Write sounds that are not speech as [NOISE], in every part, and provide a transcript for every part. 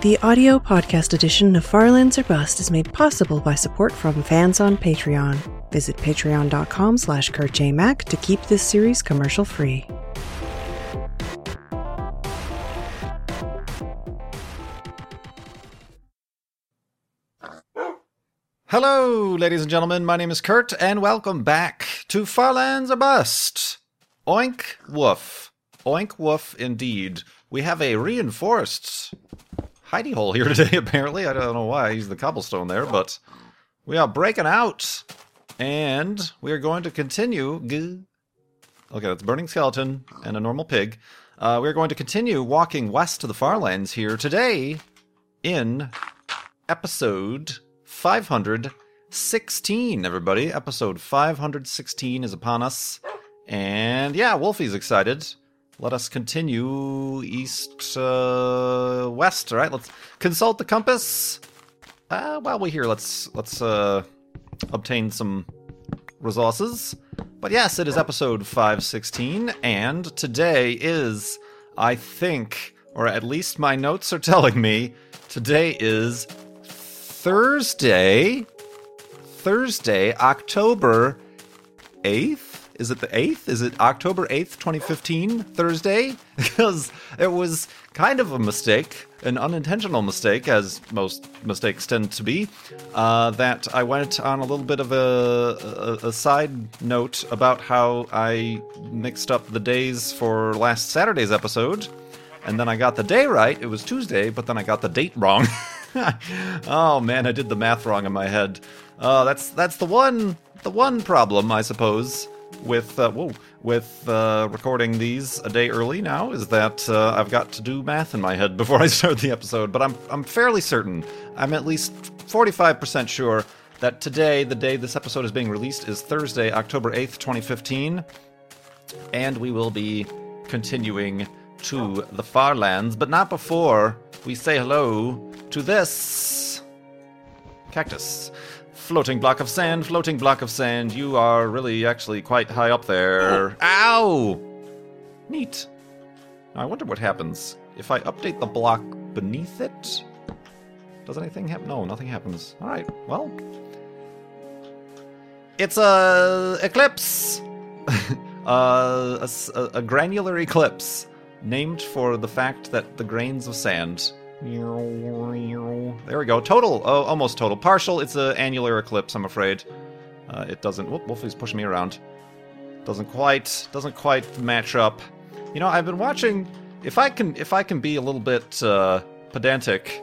The audio podcast edition of Farlands or Bust is made possible by support from fans on Patreon. Visit patreon.com slash kurtjmac to keep this series commercial free. Hello, ladies and gentlemen. My name is Kurt, and welcome back to Farlands or Bust. Oink woof. Oink woof indeed. We have a reinforced hidey hole here [LAUGHS] today, apparently. I don't know why used the cobblestone there, but we are breaking out. And we are going to continue. Okay, that's Burning Skeleton and a normal pig. Uh, we're going to continue walking west to the Farlands here today in episode 516, everybody. Episode 516 is upon us. And yeah, Wolfie's excited. Let us continue east, uh, west. All right, let's consult the compass. Uh, while we're here, let's let's uh, obtain some resources. But yes, it is episode 516, and today is, I think, or at least my notes are [LAUGHS] telling me, today is Thursday, Thursday, October 8th. Is it the 8th? Is it October 8th, 2015, Thursday? [LAUGHS] Because it was kind of a mistake, an unintentional mistake, as most mistakes tend to be, uh, that I went on a little bit of a, a, a side note about how I mixed up the days for last Saturday's episode. And then I got the day right. It was Tuesday, but then I got the date wrong. [LAUGHS] oh man, I did the math wrong in my head. Uh, that's that's the one the one problem, I suppose, with uh, whoa, with uh, recording these a day early now is that uh, I've got to do math in my head [LAUGHS] before I start the episode. But I'm I'm fairly certain. I'm at least 45% sure that today, the day this episode is being released, is Thursday, October 8th, 2015, and we will be continuing to the far lands, but not before we say hello to this cactus. Floating block of sand, floating block of sand. You are really actually quite high up there. Ow! Neat. I wonder what happens if I update the block beneath it. Does anything happen? No, nothing happens. All right. Well, it's a eclipse. [LAUGHS] uh, a- a granular eclipse named for the fact that the grains of sand. There we go. Total, oh, almost total. Partial. It's a annular eclipse. I'm afraid. Uh, it doesn't. Whoop, Wolfie's pushing me around. Doesn't quite. Doesn't quite match up. You know, I've been watching. If I can, if I can be a little bit uh, pedantic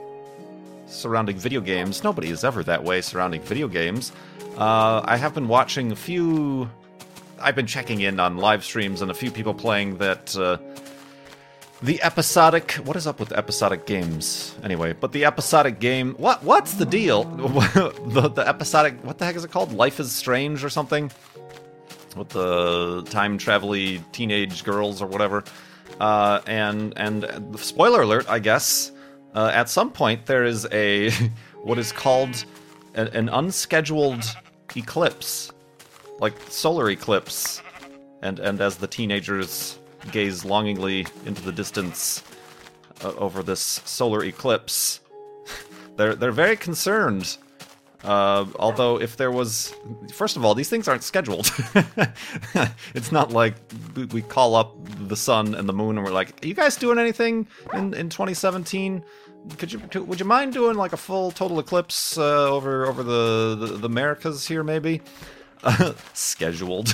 surrounding video games, nobody is ever that way surrounding video games. Uh, I have been watching a few. I've been checking in on live streams and a few people playing that. The episodic. What is up with episodic games? Anyway, but the episodic game. What? What's the deal? [LAUGHS] the the episodic. What the heck is it called? Life is Strange or something? With the time travel teenage girls or whatever. Uh, and and spoiler alert, I guess. Uh, at some point, there is a [LAUGHS] what is called an, an unscheduled eclipse, like solar eclipse, and and as the teenagers gaze longingly into the distance uh, over this solar eclipse, [LAUGHS] they're they're very concerned. Uh, although, if there was, first of all, these things aren't scheduled. [LAUGHS] it's not like we- call up the sun and the moon and we're like, "Are you guys doing anything in in 2017? Could you would you mind doing like a full total eclipse uh, over over the, the the Americas here, maybe?" [LAUGHS] scheduled,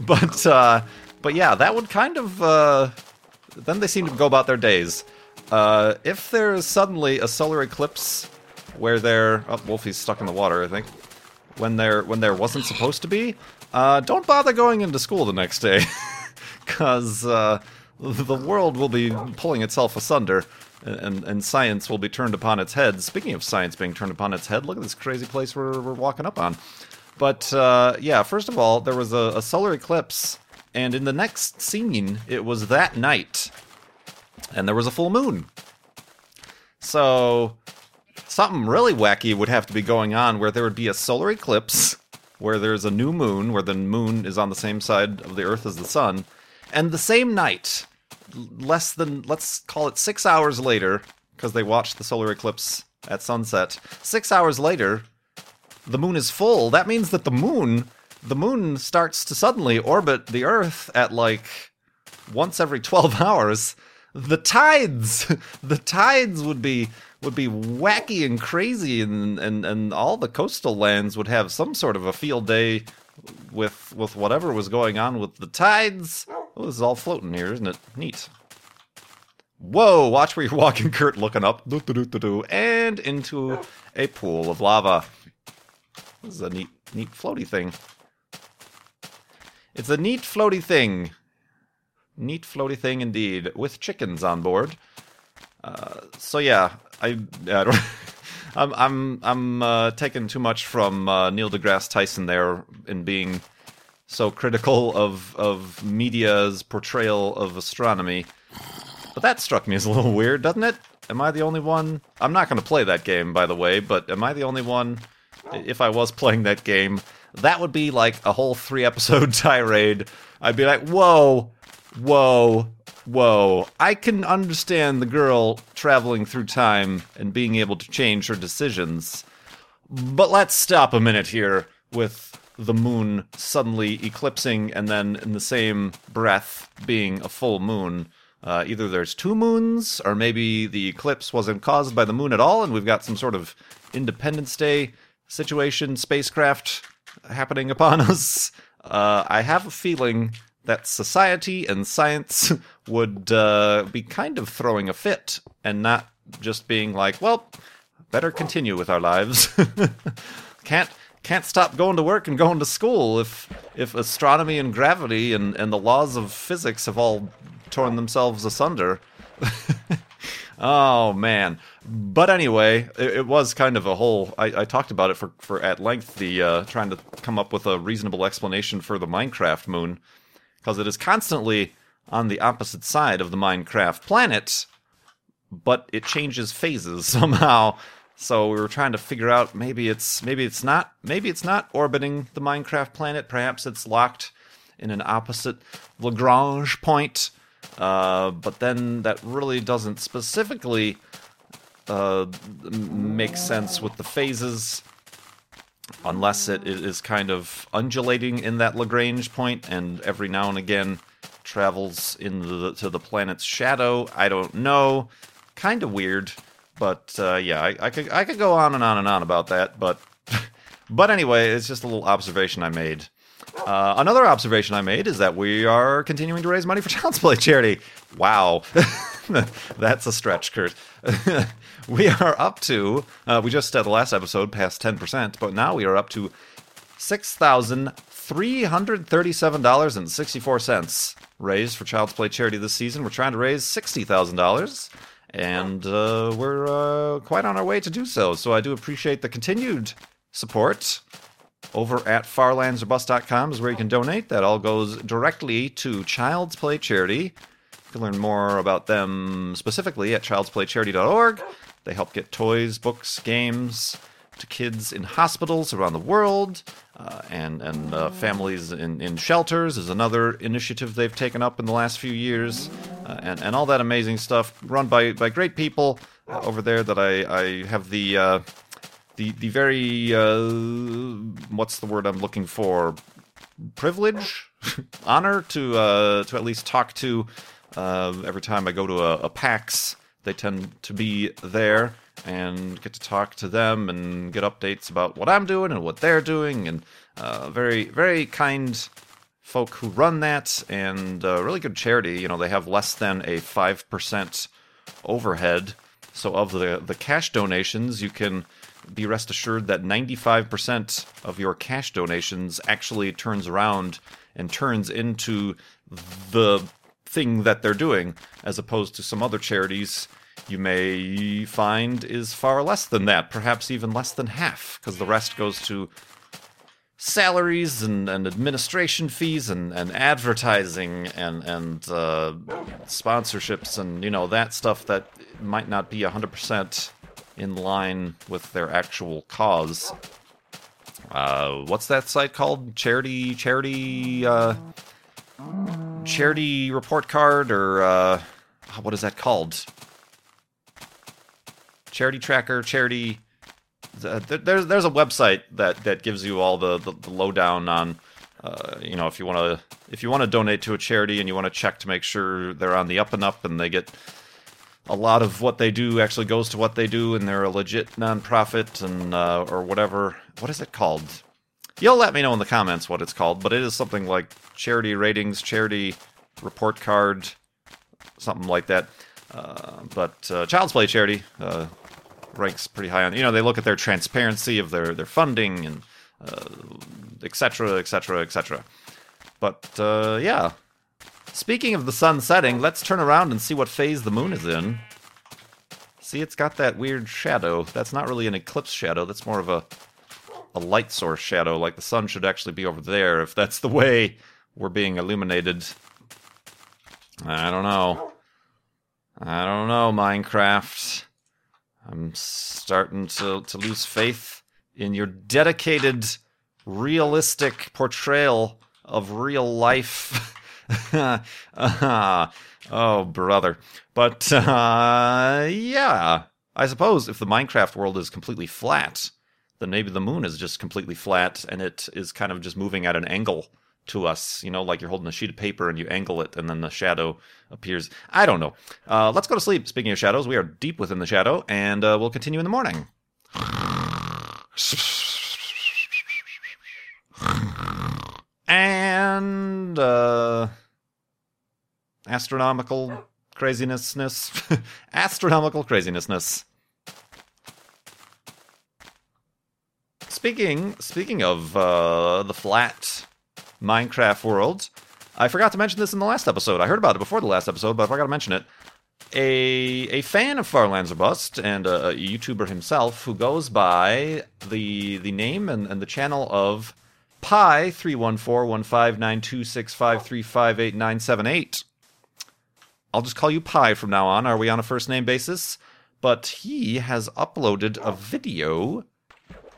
but uh, but yeah, that would kind of uh, then they seem to go about their days. Uh, if there's suddenly a solar eclipse where there, oh, Wolfie's stuck in the water, I think. When there when there wasn't supposed to be, uh, don't bother going into school the next day, [LAUGHS] because uh, the world will be pulling itself asunder. And, and science will be turned upon its head. Speaking of science being turned upon its head, look at this crazy place we're, we're walking up on. But uh, yeah, first of all, there was a, a solar eclipse, and in the next scene, it was that night, and there was a full moon. So something really wacky would have to be going on where there would be a solar eclipse, where there's a new moon, where the moon is on the same side of the Earth as the sun, and the same night, less than let's call it six hours later, because they watched the solar eclipse at sunset. Six hours later, the moon is full. That means that the moon, the moon starts to suddenly orbit the Earth at like once every 12 [LAUGHS] hours. The tides, [LAUGHS] the tides would be would be wacky and crazy, and, and, and all the coastal lands would have some sort of a field day with with whatever was going on with the tides. Oh, this is all floating here, isn't it? Neat. Whoa, watch where you're walking, [LAUGHS] Kurt, looking up. And into a pool of lava. This is a neat, neat floaty thing. It's a neat floaty thing. Neat floaty thing indeed, with chickens on board. Uh, so yeah, I, [LAUGHS] I. I'm I'm I'm uh, taking too much from uh, Neil deGrasse Tyson there in being so critical of of media's portrayal of astronomy. But that struck me as a little weird, doesn't it? Am I the only one? I'm not going to play that game, by the way. But am I the only one? If I was playing that game, that would be like a whole three episode [LAUGHS] tirade. I'd be like, whoa, whoa, whoa, I can understand the girl traveling through time and being able to change her decisions. But let's stop a minute here with the moon suddenly eclipsing and then in the same breath being a full moon. Uh, either there's two moons, or maybe the eclipse wasn't caused by the moon at all, and we've got some sort of Independence Day situation, spacecraft happening upon [LAUGHS] us. Uh, I have a feeling that society and science [LAUGHS] would uh, be kind of throwing a fit and not just being like, well, better continue with our lives. [LAUGHS] can't can't stop going to work and going to school if if astronomy and gravity and, and the laws of physics have all torn themselves asunder. oh man. But anyway, it, it, was kind of a whole. I, I, talked about it for, for at length. The uh, trying to come up with a reasonable explanation for the Minecraft moon because it is constantly on the opposite side of the Minecraft planet, but it changes phases [LAUGHS] somehow. So we were trying to figure out maybe it's maybe it's not maybe it's not orbiting the Minecraft planet. Perhaps it's locked in an opposite Lagrange point. Uh, but then that really doesn't specifically uh, make sense with the phases unless it is kind of undulating in that Lagrange point and every now and again travels into the, to the planet's shadow. I don't know. Kind of weird, but uh, yeah, I, I, could I could go on and on and on about that, but [LAUGHS] but anyway, it's just a little observation I made. Uh, another observation I made is that we are continuing to raise money for [LAUGHS] Child's Play charity. Wow. [LAUGHS] That's a stretch, Kurt. We are up to, uh, we just, at the last episode, passed 10%, but now we are up to $6,337.64 raised for Child's Play charity this season. We're trying to raise $60,000, and uh, we're uh, quite on our way to do so. So I do appreciate the continued support. Over at farlandsorbust.com is where you can donate. That all goes directly to Child's Play Charity You can learn more about them specifically at childsplaycharity.org. They help get toys, books, games to kids in hospitals around the world, uh, and and uh, families in, in shelters is another initiative they've taken up in the last few years, uh, and and all that amazing stuff run by by great people uh, over there that I I have the uh, the the very uh, what's the word I'm looking for? Privilege? [LAUGHS] Honor to uh, to at least talk to uh, every time I go to a, a PAX, they tend to be there and get to talk to them and get updates about what I'm doing and what they're doing, and uh, very, very kind folk who run that, and uh, really good charity. You know, they have less than a five percent overhead. So of the the cash donations, you can be rest assured that 95% of your cash donations actually turns around and turns into the thing that they're doing, as opposed to some other charities you may find is far less than that, perhaps even less than half, because the rest goes to salaries and, and administration fees and, and advertising and and uh, sponsorships and you know that stuff that might not be 100% in line with their actual cause. Uh, what's that site called? Charity charity uh, charity report card or uh, what is that called? charity tracker, charity. th- th- There's there's a website that that gives you all the the, the lowdown on. Uh, you know, if you want to if you want to donate to a charity and you want to check to make sure they're on the up and up and they get a lot of what they do actually goes to what they do and they're a legit nonprofit and uh, or whatever. What is it called? You'll let me know in the comments what it's called, but it is something like charity ratings, charity report card, something like that. Uh, but uh, Child's Play charity uh, ranks pretty high on. You know, they look at their transparency of their their funding and etc. etc. etc. But uh, yeah, speaking of the sun setting, let's turn around and see what phase the moon is in. See, it's got that weird shadow. That's not really an eclipse shadow. That's more of a a light source shadow. Like the sun should actually be over there. If that's the way we're being illuminated, I don't know. I don't know, Minecraft. I'm starting to, to lose faith in your dedicated, realistic portrayal of real life. uh, [LAUGHS] oh, brother. But, uh, yeah. I suppose if the Minecraft world is completely flat, then maybe the moon is just completely flat and it is kind of just moving at an angle to us. You know, like you're holding a sheet of paper and you angle it and then the shadow appears. I don't know. Uh, let's go to sleep. Speaking of shadows, we are deep within the shadow and uh, we'll continue in the morning. And uh, astronomical crazinessness. [LAUGHS] astronomical crazinessness. Speaking speaking of uh, the flat Minecraft world, I forgot to mention this in the last episode. I heard about it before the last episode, but I forgot to mention it. A a fan of Farlands or Bust and a, a YouTuber himself who goes by the the name and, and the channel of Pi three one four one five nine two six five three five eight nine seven eight. I'll just call you Pi from now on. Are we on a first name basis? But he has uploaded a video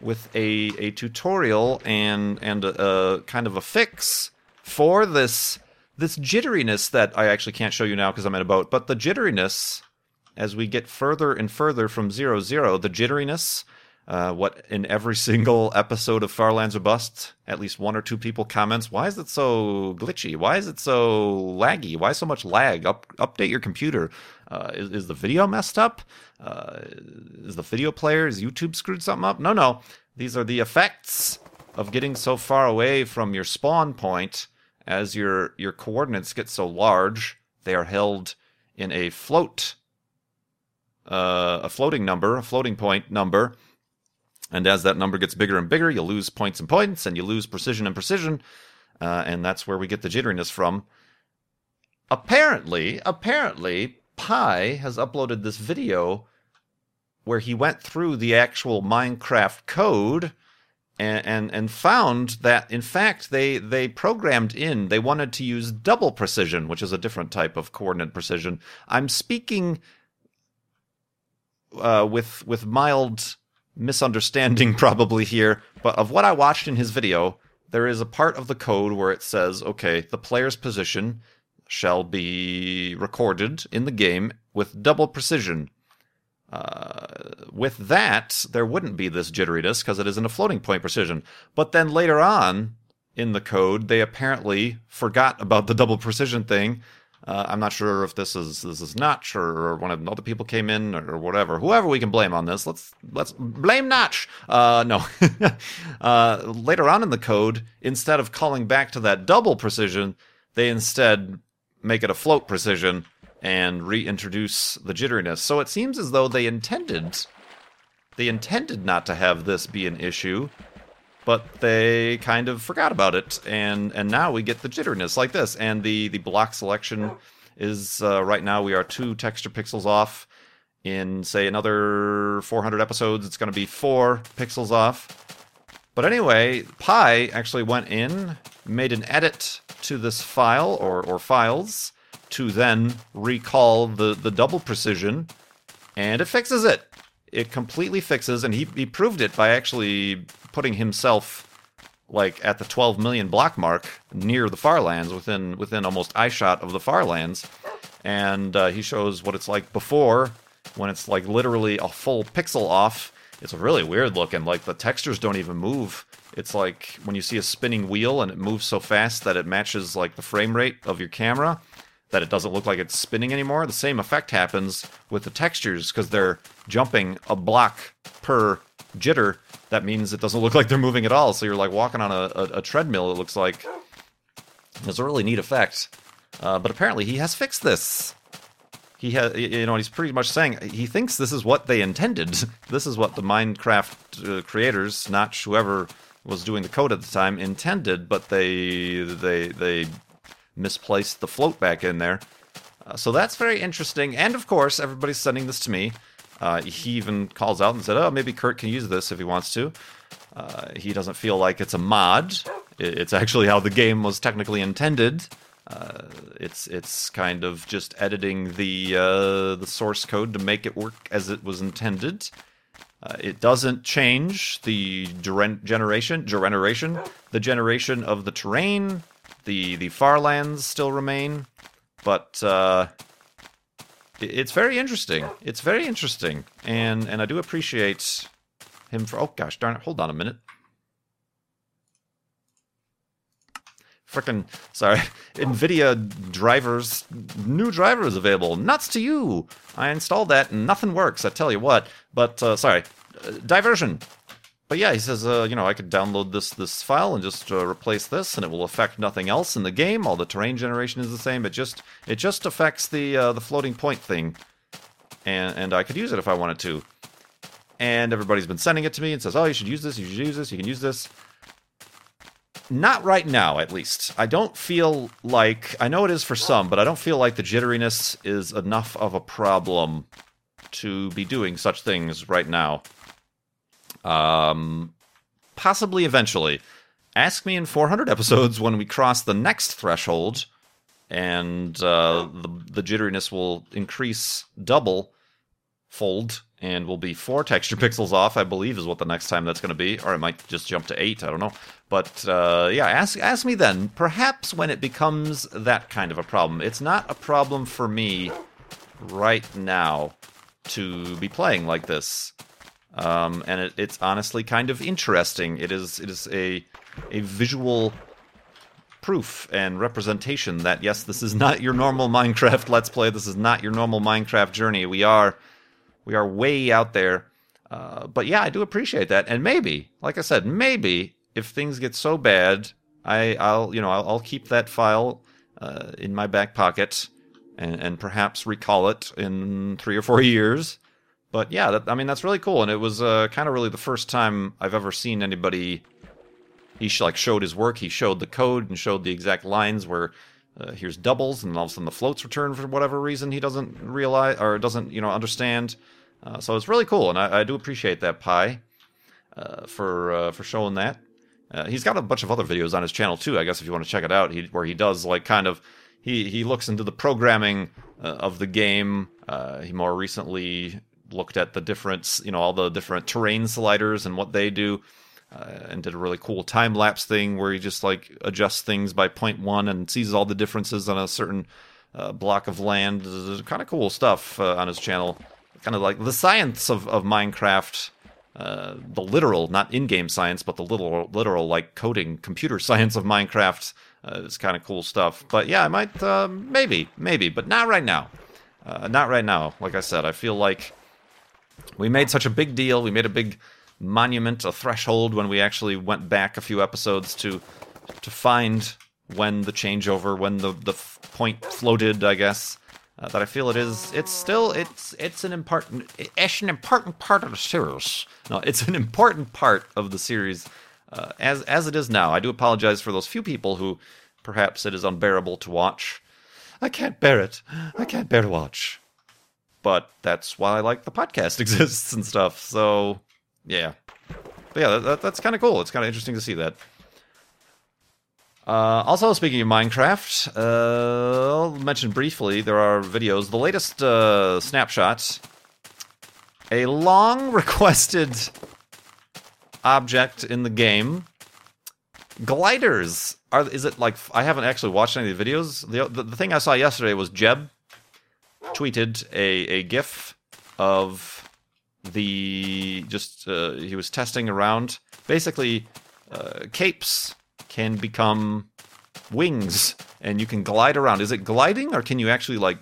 with a, a tutorial and and a, a kind of a fix for this this jitteriness that I actually can't show you now because I'm in a boat. But the jitteriness, as we get further and further from zero zero, the jitteriness, uh, what in every [LAUGHS] single episode of Farlands or Bust, at least one or two people comments, why is it so glitchy? Why is it so laggy? Why so much lag? Up, update your computer. Uh, is, is the video messed up? Uh, is the video player, is YouTube screwed something up? No, no. These are the effects of getting so far away from your spawn point as your your coordinates get so large, they are held in a float, uh, a floating number, a floating point number. And as that number gets bigger and bigger, you lose points and points, and you lose precision and precision, uh, and that's where we get the jitteriness from. Apparently, apparently, Pi has uploaded this video where he went through the actual Minecraft code and, and and found that in fact they they programmed in they wanted to use double precision, which is a different type of coordinate precision. I'm speaking uh, with with mild misunderstanding [LAUGHS] probably here, but of what I watched in his video, there is a part of the code where it says, okay, the player's position shall be recorded in the game with double precision. Uh, with that, there wouldn't be this jitteriness because it isn't a floating point precision. But then later on in the code, they apparently forgot about the double precision thing. Uh, I'm not sure if this is this is Notch or, one of the other people came in or whatever. Whoever we can blame on this, let's let's blame Notch. Uh, no. [LAUGHS] uh, later on in the code, instead of calling back to that double precision, they instead make it a float precision and reintroduce the jitteriness. So it seems as though they intended they intended not to have this be an issue, but they kind of forgot about it and and now we get the jitteriness like this and the the block selection is uh, right now we are two texture pixels off in say another 400 episodes it's going to be 4 pixels off but anyway pi actually went in made an edit to this file or or files to then recall the, the double precision, and it fixes it. It completely fixes, and he, he proved it by actually putting himself like at the 12 million block mark near the Farlands, within within almost eye shot of the Farlands, and uh, he shows what it's like before when it's like literally a full pixel off, it's really weird looking. Like the textures don't even move. It's like when you see a spinning wheel and it moves so fast that it matches like the frame rate of your camera that it doesn't look like it's spinning anymore. The same effect happens with the textures because they're jumping a block per jitter. That means it doesn't look like they're moving at all. So you're like walking on a, a, a treadmill. It looks like it's a really neat effect. Uh, but apparently he has fixed this. He has, you know, he's pretty much saying he thinks this is what they intended. [LAUGHS] This is what the Minecraft uh, creators, not whoever was doing the code at the time, intended. But they they they misplaced the float back in there. Uh, so that's very interesting. And of course, everybody's sending this to me. Uh, he even calls out and said, "Oh, maybe Kurt can use this if he wants to." Uh, he doesn't feel like it's a mod. It's actually how the game was technically intended. Uh, it's it's kind of just editing the uh, the source code to make it work as it was intended. Uh, it doesn't change the generation generation the generation of the terrain the the far lands still remain, but uh, it's very interesting. It's very interesting, and and I do appreciate him for. Oh gosh, darn it! Hold on a minute. Frickin' sorry, [LAUGHS] NVIDIA drivers, new drivers available. Nuts to you! I installed that and nothing works. I tell you what. But uh, sorry, uh, diversion but yeah, he says, uh, you know, I could download this this file and just uh, replace this, and it will affect nothing else in the game. All the terrain generation is the same. It just it just affects the uh, the floating point thing, and and I could use it if I wanted to. And everybody's been sending it to me and says, oh, you should use this. You should use this. You can use this. Not right now, at least. I don't feel like I know it is for some, but I don't feel like the jitteriness is enough of a problem to be doing such things right now. Um, possibly eventually. Ask me in 400 episodes when we cross the next threshold, and uh, the the jitteriness will increase double fold and will be four texture pixels off, I believe, is what the next time that's going to be, or it might just jump to eight. I don't know, but uh, yeah, ask ask me then. Perhaps when it becomes that kind of a problem, it's not a problem for me right now to be playing like this. Um, and it, it's honestly kind of interesting. It is it is a a visual proof and representation that yes, this is not your normal Minecraft [LAUGHS] Let's Play. This is not your normal Minecraft journey. We are we are way out there. Uh, but yeah, I do appreciate that. And maybe, like I said, maybe if things get so bad, I, I'll you know I'll, I'll keep that file uh, in my back pocket and, and perhaps recall it in three or four years but yeah, that, I mean that's really cool, and it was uh, kind of really the first time I've ever seen anybody. He sh- like showed his work. He showed the code and showed the exact lines where uh, here's doubles, and all of a sudden the floats return for whatever reason he doesn't realize or doesn't you know understand. Uh, so it's really cool, and I, I do appreciate that Pi uh, for uh, for showing that. Uh, he's got a bunch of other videos on his channel too. I guess if you want to check it out, he, where he does like kind of he he looks into the programming uh, of the game. Uh, he more recently looked at the different, you know, all the different terrain sliders and what they do, uh, and did a really cool time lapse thing where he just like adjusts things by point one and sees all the differences on a certain uh, block of land. Kind of cool stuff uh, on his channel. Kind of like the science of of Minecraft. Uh, the literal, not in-game science, but the literal, literal like coding, computer [LAUGHS] science of Minecraft uh, is kind of cool stuff. But yeah, I might, uh, maybe, maybe, but not right now. Uh, not right now. Like I said, I feel like we made such a big deal. We made a big monument, a threshold when we actually went back a few episodes to to find when the changeover, when the the point floated, I guess. Uh, that I feel it is. It's still it's it's an important it's an important part of the series. No, it's an important part of the series uh, as as it is now. I do apologize for those few people who perhaps it is unbearable to watch. I can't bear it. I can't bear to watch but that's why I like the podcast [LAUGHS] exists and stuff. So yeah, but yeah, that, that's kind of cool. It's kind of interesting to see that. Uh, also, speaking of Minecraft, uh, I'll mention briefly there are videos. The latest uh, snapshots, a long [LAUGHS] requested object in the game. Gliders are is it like I haven't actually watched any of the videos. The, the, the thing I saw yesterday was Jeb tweeted a, a GIF of the just uh, he was testing around. Basically, uh, capes can become wings, and you can glide around. Is it gliding, or can you actually like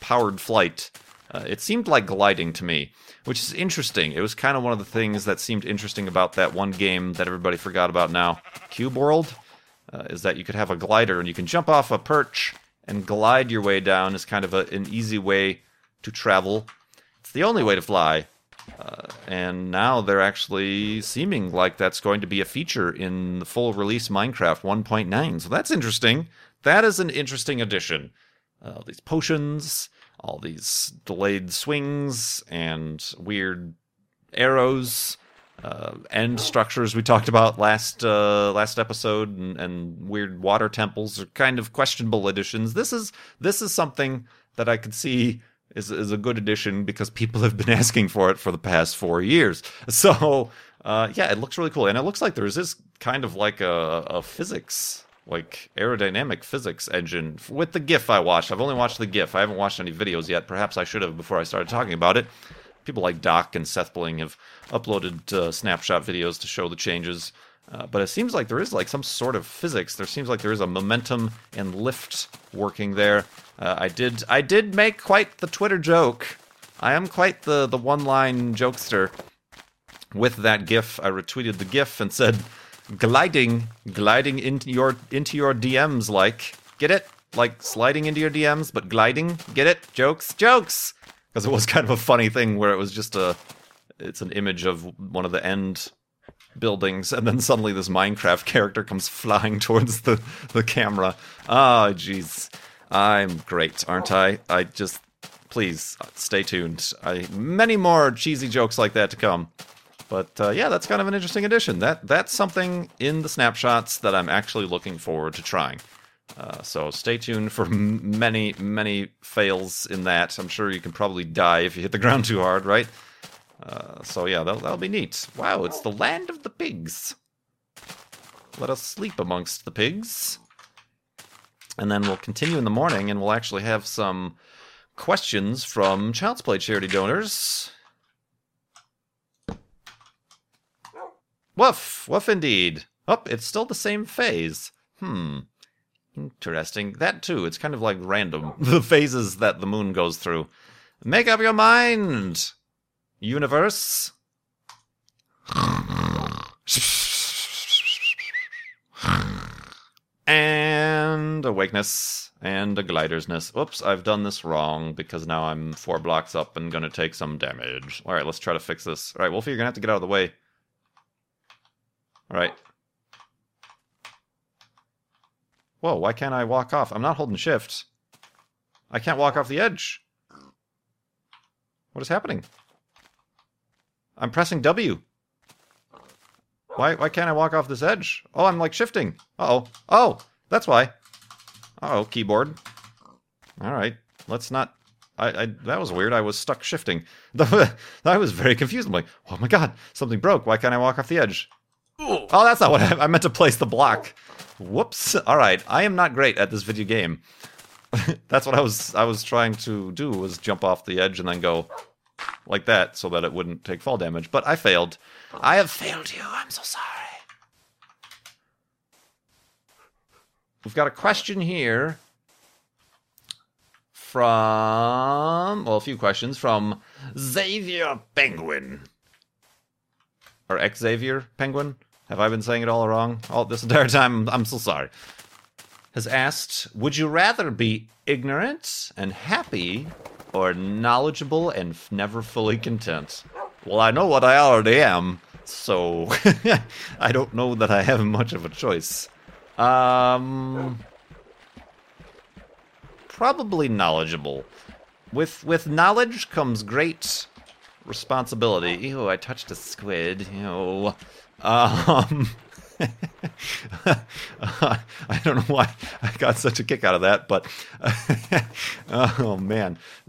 powered flight? Uh, it seemed like gliding to me, which is interesting. It was kind of one of the things that seemed interesting about that one game that everybody forgot about now, Cube World, uh, is that you could have a glider and you can jump off a perch and glide your way down. Is kind of a, an easy way to travel. It's the only way to fly. Uh, and now they're actually seeming like that's going to be a feature in the full release Minecraft 1.9. So that's interesting. That is an interesting addition. Uh, these potions, all these delayed swings, and weird arrows, uh, end structures we talked about last uh, last episode, and, and weird water temples are kind of questionable additions. This is this is something that I could see is is a good addition because people have been [LAUGHS] asking for it for the past four years. [LAUGHS] So uh, yeah, it looks really cool, and it looks like there's this kind of like a, a physics like aerodynamic physics engine with the GIF I watched. I've only watched the GIF. I haven't watched any videos yet. Perhaps I should have before I started talking about it. People like Doc and SethBling have uploaded uh, snapshot videos to show the changes. Uh, but it seems like there is like some sort of physics. There seems like there is a momentum and lift working there. Uh, I did I did make quite the Twitter joke. I am quite the the one line jokester. With that GIF, I retweeted the GIF and said, "Gliding, gliding into your into your DMs, like get it, like sliding into your DMs, but gliding. Get it? Jokes, jokes." Because it was kind of a funny thing where it was just a, it's an image of one of the end buildings, and then suddenly this Minecraft character comes flying towards the, the camera. Ah, oh, jeez. I'm great, aren't I? I just please stay tuned. I many more cheesy jokes like that to come. But uh, yeah, that's kind of an interesting addition. That that's something in the snapshots that I'm actually looking forward to trying. Uh, so stay tuned for many many fails in that. I'm sure you can probably die if you hit the [LAUGHS] ground too hard, right? Uh, so yeah, that'll, that'll be neat. Wow, it's the land of the pigs. Let us sleep amongst the pigs. And then we'll continue in the morning and we'll actually have some questions from Child's Play charity donors. Woof! Woof indeed. Oh, it's still the same phase. Hmm. Interesting. That too, it's kind of like random. [LAUGHS] The phases that the moon goes through. Make up your mind! Universe. and awakeness and a glidersness. Oops, I've done this wrong because now I'm four blocks up and gonna take some damage. Alright, let's try to fix this. Alright, Wolfie, you're gonna have to get out of the way. Alright. Whoa, why can't I walk off? I'm not holding shift. I can't walk off the edge. What is happening? I'm pressing W. Why why can't I walk off this edge? Oh, I'm like shifting. Uh-oh. Oh, that's why. Uh-oh, keyboard. All right. Let's not I, I that was weird. I was stuck shifting. [LAUGHS] I was very confused. I'm like, "Oh my god, something broke. Why can't I walk off the edge?" Oh, that's not what I, I meant to place the block. Whoops. All right. I am not great at this video game. [LAUGHS] that's what I was I was trying to do was jump off the edge and then go like that so that it wouldn't take fall damage. But I failed. I have failed you. I'm so sorry. We've got a question here from, well, a few questions from Xavier Penguin. Or Xavier Penguin? Have I been saying it all wrong all this entire time? I'm so sorry. Has asked, would you rather be ignorant and happy or knowledgeable and never fully content. Well, I know what I already am, so [LAUGHS] I don't know that I have much of a choice. Um, probably knowledgeable. With with knowledge comes great responsibility. Ew, I touched a squid. Ew. Um, [LAUGHS] I don't know why I got such a kick out of that, but [LAUGHS] oh man. [LAUGHS]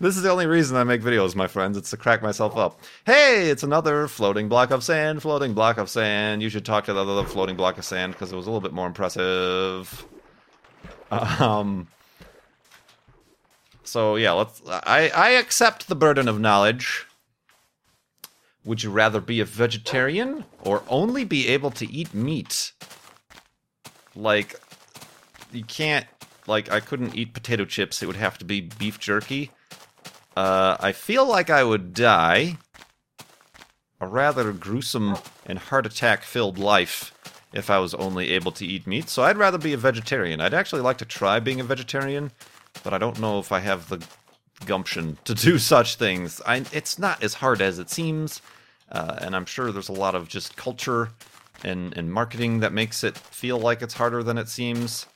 this is the only reason I make videos, my friends. It's to crack myself up. Hey, it's another floating block of sand, floating block of sand. You should talk to the other floating block of sand because it was a little bit more impressive. Um, so yeah, let's. I I accept the burden of knowledge. Would you rather be a vegetarian or only be able to eat meat? Like, you can't. Like, I couldn't eat potato chips. It would have to be beef jerky. Uh, I feel like I would die a rather gruesome and heart attack filled life if I was only able to eat meat. So I'd rather be a vegetarian. I'd actually like to try being a vegetarian, but I don't know if I have the gumption to do [LAUGHS] such things. I, it's not as hard as it seems, uh, and I'm sure there's a lot of just culture and, and marketing that makes it feel like it's harder than it seems.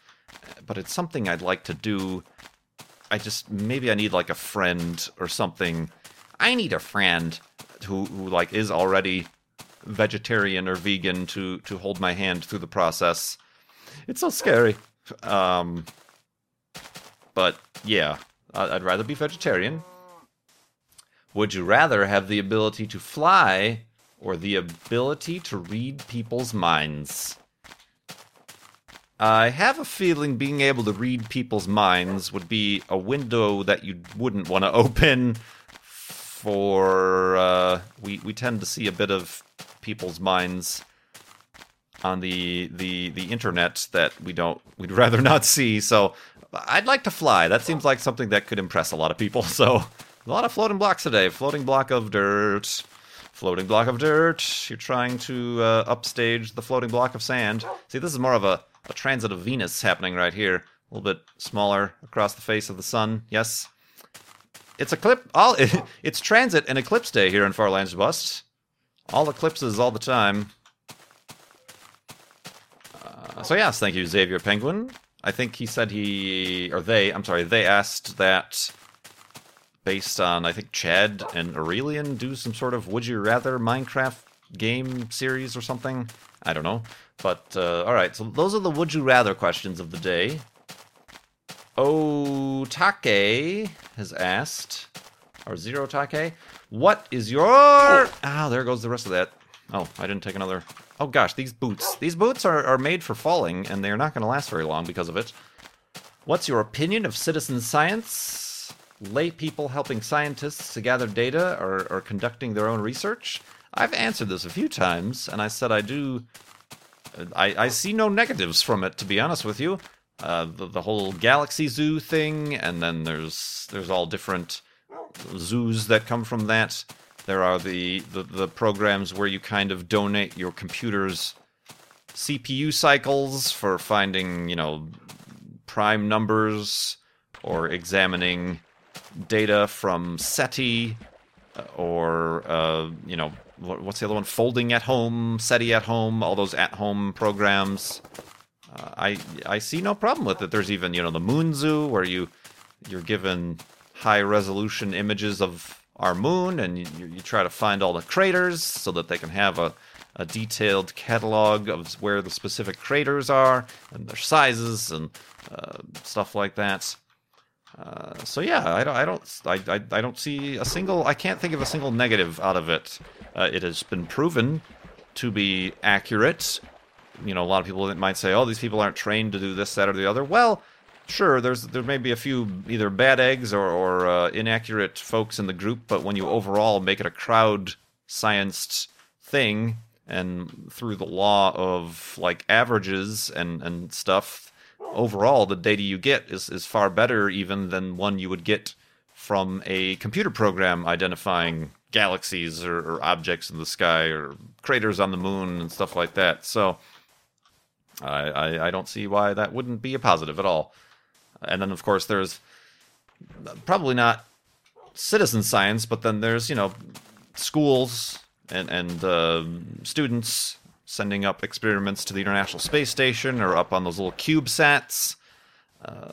But it's something I'd like to do. I just maybe I need like a friend or something. I need a friend who, who like is already vegetarian or vegan to to hold my hand through the process. It's so scary. Um, but yeah, I'd rather be vegetarian. Would you rather have the ability to fly or the ability to read people's minds? I have a feeling being able to read people's minds would be a window that you wouldn't want to [LAUGHS] open for uh, we we tend to see a bit of people's minds on the the the internet that we don't we'd [LAUGHS] rather not see. So I'd like to fly. That seems like something that could impress a lot of people. [LAUGHS] So a lot of floating blocks today. Floating block of dirt. Floating block of dirt. You're trying to uh, upstage the floating block of sand. See, this is more of a, a transit of Venus happening right here. A little bit smaller across the face of the sun. Yes. It's eclipse. All [LAUGHS] it's transit and eclipse day here in Farlands Bust. All eclipses all the time. Uh, so yes, thank you, Xavier Penguin. I think he said he or they. I'm sorry, they asked that based on I think Chad and Aurelian do some sort of Would You Rather Minecraft game series or something. I don't know. But uh, all right, so those are the Would You Rather questions of the day. Otake has asked, or Zero Take, what is your. Oh, there goes the rest of that. Oh, I didn't take another. Oh gosh, these boots. These boots are, are made for falling, and they're not going to last very long because of it. What's your opinion of citizen science? Lay people helping scientists to gather data or, or conducting their own research? I've answered this a few times, and I said I do. I, I see no negatives from it, to be honest with you uh, the, the whole Galaxy Zoo thing, and then there's there's all different zoos that come from that. There are the, the, the programs where you kind of donate your computer's CPU cycles for finding, you know, prime numbers or examining data from SETI uh, or, uh, you know, what's the other one? Folding at home, SETI at home, all those at home programs. Uh, I I see no problem with it. There's even you know the Moon Zoo where you you're given high resolution images of our moon and you, you try to find all the craters so that they can have a, a detailed catalog of where the specific craters are and their sizes and uh, stuff like that. Uh, so yeah, I don't, I don't, I, I, I, don't see a single. I can't think of a single negative out of it. Uh, it has been proven to be accurate you know, a lot of people might say, "Oh, these people aren't trained to do this, that, or the other." Well, sure, there's there may be a few either bad eggs or, or uh, inaccurate folks in the group, but when you overall make it a crowd scienced thing, and through the law of like averages and and stuff, overall the data you get is is far better even than one you would get from a computer program identifying galaxies or, or objects in the sky or craters on the moon and stuff like that. So I, I, I don't see why that wouldn't be a positive at all. And then, of course, there's probably not citizen science, but then there's you know schools and and uh, students sending up experiments to the International Space Station or up on those little CubeSats. Uh,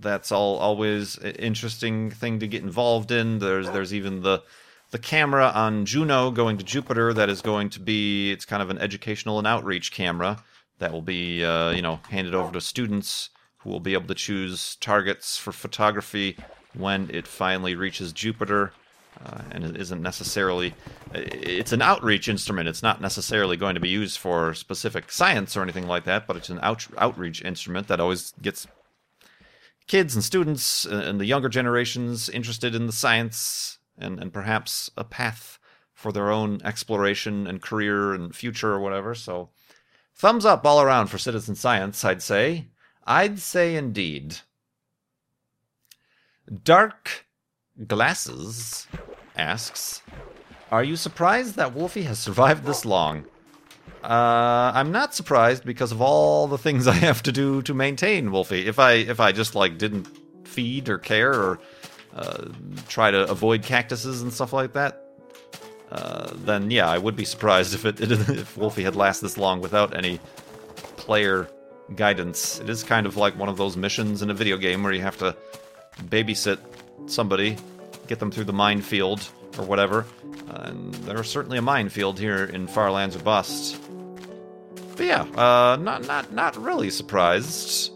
that's all always an interesting thing to get involved in. There's there's even the the camera on Juno going to Jupiter that is going to be it's kind of an educational and outreach camera that will be uh, you know handed over to students will be able to choose targets for photography when it finally reaches Jupiter. Uh, and it isn't necessarily it's an outreach instrument it's not necessarily going to be used for specific science or anything like that but it's an out, outreach instrument that always gets kids and students and the younger generations interested in the science and, and perhaps a path for their own exploration and career and future or whatever. So, thumbs up all around for citizen science, I'd say. I'd say indeed. Dark Glasses asks, Are you surprised that Wolfie has survived this long? Uh, I'm not surprised because of all the things I have to do to maintain Wolfie. If I if I just like didn't feed or care or uh, try to avoid cactuses and stuff like that, uh, then yeah, I would be surprised if it [LAUGHS] if Wolfie had lasted this long without any player guidance. It is kind of like one of those missions in a video game where you have to babysit somebody, get them through the minefield or whatever. and there's certainly a minefield here in Far Lands or Bust. But yeah, uh, not not not really surprised.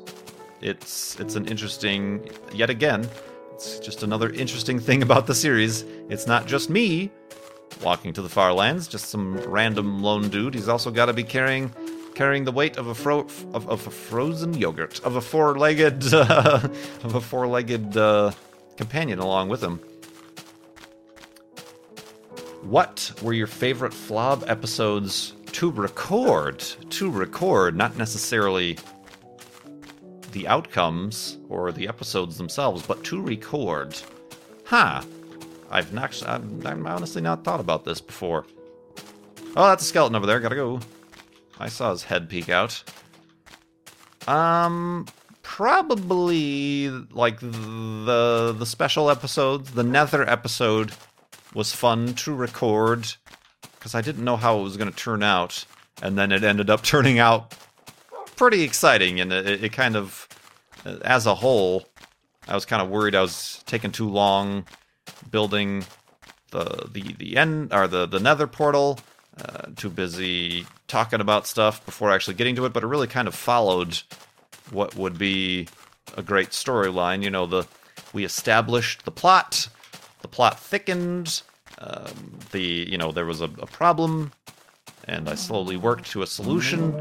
It's it's an interesting yet again. It's just another interesting [LAUGHS] thing about the series. It's not just me walking to the far lands, just some random lone dude. He's also got to be carrying carrying the weight of a fro- of, of a frozen yogurt of a four-legged uh, [LAUGHS] of a four-legged uh, companion along with him. What were your favorite Flob episodes to record? To record, not necessarily the outcomes or the episodes themselves, but to record. Huh. I've not, I've, I've honestly not thought about this before. Oh, that's a skeleton over there. Gotta go. I saw his head peek out. Um, probably like the the special episodes. The Nether episode was fun to record because I didn't know how it was going to turn out, and then it ended up [LAUGHS] turning out pretty exciting. And it, it kind of, as a whole, I was kind of worried I was taking too long building the the the end or the the Nether portal. Uh, too busy talking about stuff before actually getting to it, but it really kind of followed what would be a great storyline. You know, the we established the plot, the plot thickened, um, the you know there was a, a problem, and I slowly worked to a solution,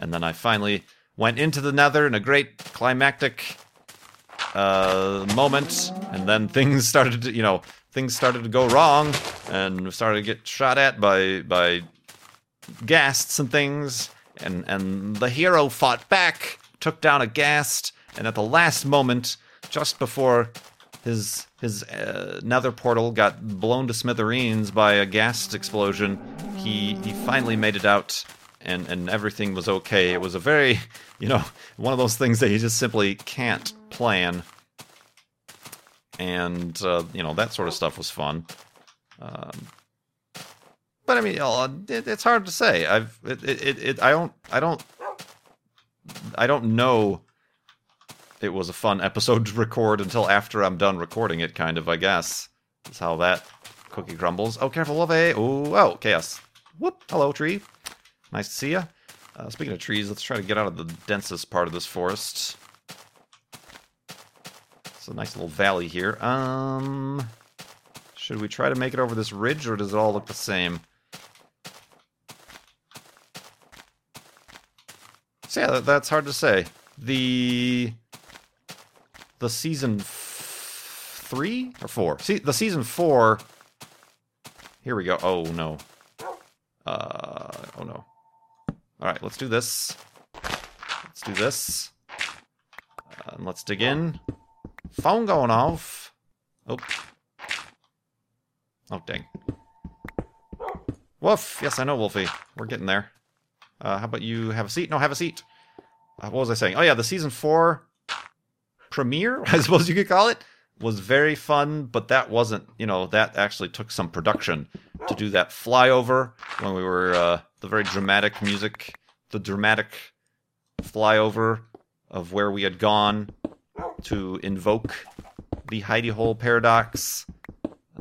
and then I finally went into the Nether in a great climactic uh, moment, and then [LAUGHS] things started to you know things started to go wrong, and started to get shot at by by ghasts and things, and and the hero fought back, took down a ghast, and at the last moment, just before his his uh, nether portal got blown to smithereens by a ghast explosion, he he finally made it out, and and everything was okay. It was a very [LAUGHS] you know one of those things that you just simply can't plan, and uh, you know that sort of stuff was fun. Um, but I mean, it, it's hard to say. I've it, it, it, I don't I don't I don't know. It was a fun episode [LAUGHS] to record until after I'm done recording it. Kind of, I guess. Is how that cookie crumbles. Oh, careful, Wolfie. Oh, oh, chaos. Whoop. Hello, tree. Nice to see you. Uh, speaking of trees, let's try to get out of the densest part of this forest. It's a nice little valley here. Um, should we try to make it over this ridge, or does it all look the same? So yeah, that's hard to say. The the season f- three or four? See, the season four. Here we go. Oh no. Uh oh no. All right, let's do this. Let's do this. Uh, and let's dig in. Phone going off. Oh. Oh dang. Woof. Yes, I know, Wolfie. We're getting there. Uh, how about you have a seat? No, have a seat. Uh, what was I saying? Oh yeah, the season four premiere, [LAUGHS] I suppose you could call it, was very fun. But that wasn't, you know, that actually took some production to do that flyover when we were uh, the very dramatic music, the dramatic flyover of where we had gone to invoke the hidey hole paradox,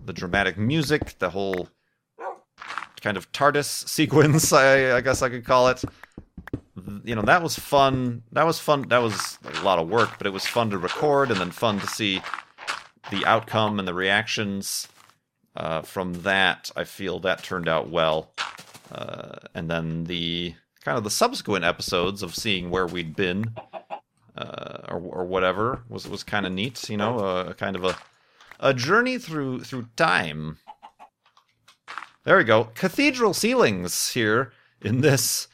the dramatic music, the whole kind of TARDIS [LAUGHS] sequence, I, I, guess I could call it. You know, that was fun. That was fun. That was a lot of work, but it was fun to record and then fun to see the outcome and the reactions uh, from that. I feel that turned out well. Uh, and then the kind of the subsequent episodes of seeing where we'd been uh, or, or whatever was was kind of neat. You know, a kind of a a journey through through time. There we go. Cathedral ceilings here in this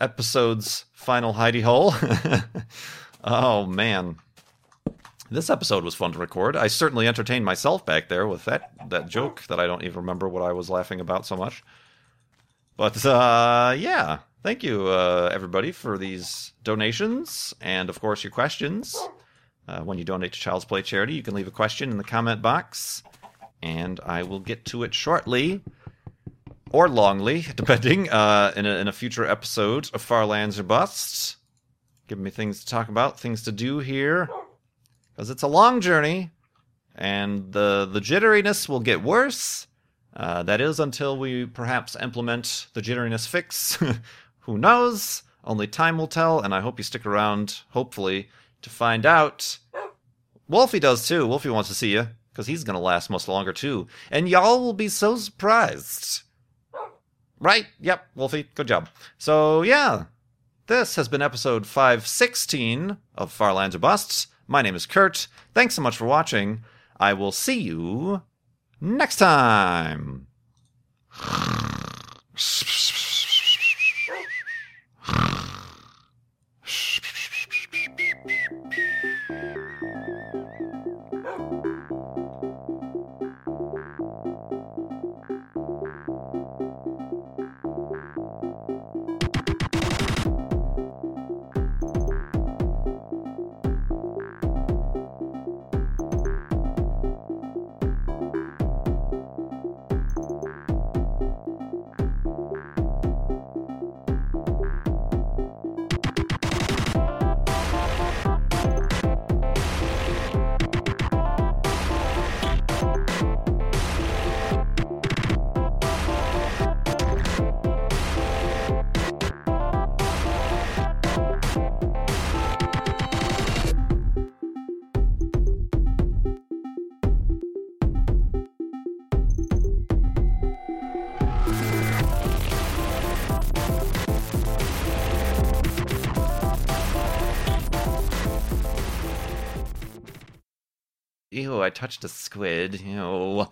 episode's final hidey hole. [LAUGHS] oh man. This episode was fun to record. I certainly entertained myself back there with that that joke that I don't even remember what I was laughing about so much. But uh, yeah, thank you uh, everybody for these donations and of course your questions. Uh, when you donate to Child's Play charity, you can leave a question in the comment box, and I will get to it shortly or longly, [LAUGHS] depending, uh, in, a, in a future episode of Far Lands or Busts. Giving me things to talk about, things to do here because it's a long journey, and the the jitteriness will get worse. Uh, that is until we perhaps implement the jitteriness fix. [LAUGHS] Who knows? Only time will tell, and I hope you stick around, hopefully, to find out. Wolfie does too. Wolfie wants to see you, because he's going to last much longer too. And y'all will be so surprised. Right? Yep, Wolfie, good job. So, yeah, this has been episode 516 of Far Lands or Busts. My name is Kurt. Thanks so much for watching. I will see you next time. I touched a squid. Ew.